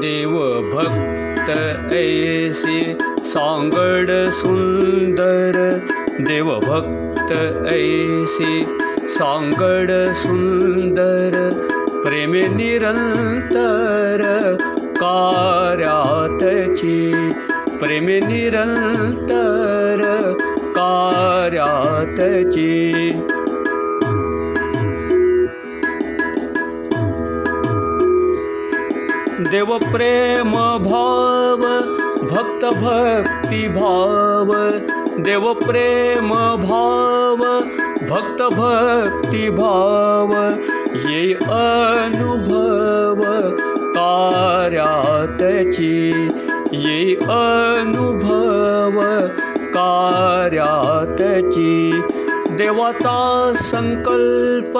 देव भक्त ऐसे सांगड सुंदर। देव भक्त ऐसे सांगड सुंदर। प्रेमे निरंतर कार्यातची प्रेमे निरंतर कार्यातची देव प्रेम भाव, भक्त भक्ति भाव। देव प्रेम भाव, भक्त भक्ति भाव। ये अनुभव कार्यातची ये अनुभव कार्यातची देवाचा संकल्प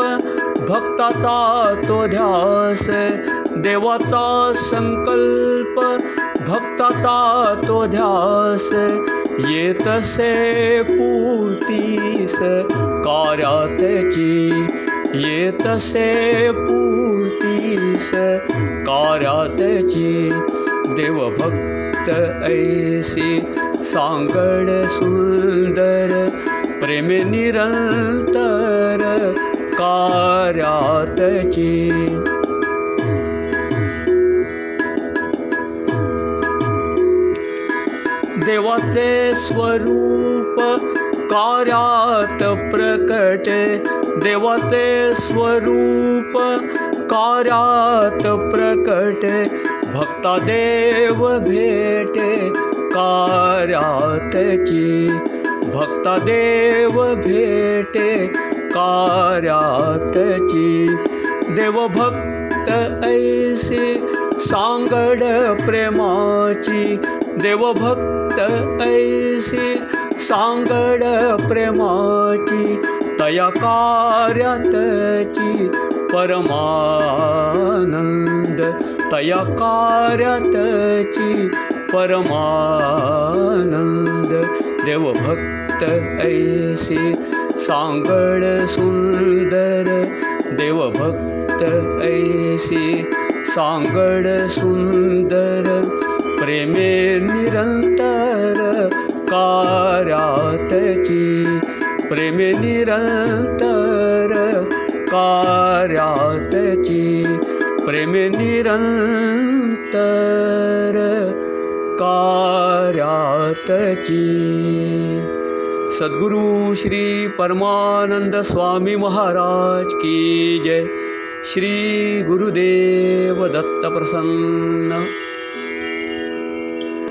भक्ताचा तो ध्यास देवाचा संकल्प भक्ताचा तो ध्यास येतसे पूर्तीस कार्यातची. येतसे पूर्तीस कार्यातची. देवभक्त ऐसी सांगड सुंदर प्रेमे कार्यातची देवाचे स्वरूप कार्यात प्रकटे देवाचे स्वरूप कार्यात प्रकटे भक्ता देव भेटे कार्यातची भक्ता देव भेटे कार्यातची देवभक्त ऐसी सांगड प्रेमाची। देवभक्त ऐसी सांगड प्रेमाची। तया कार्यातची परमानंद तया कार्यातची परमानंद देवभक्त ऐसी सांगड सुंदर देवभक्त ऐसी सांगड सुंदर प्रेमे निरंतर कार्यातची प्रेमे निरंतर कार्यातची प्रेमे निरंतर कार्यातची सद्गुरु श्री परमानंद स्वामी महाराज की जय। श्री गुरुदेव दत्त प्रसन्न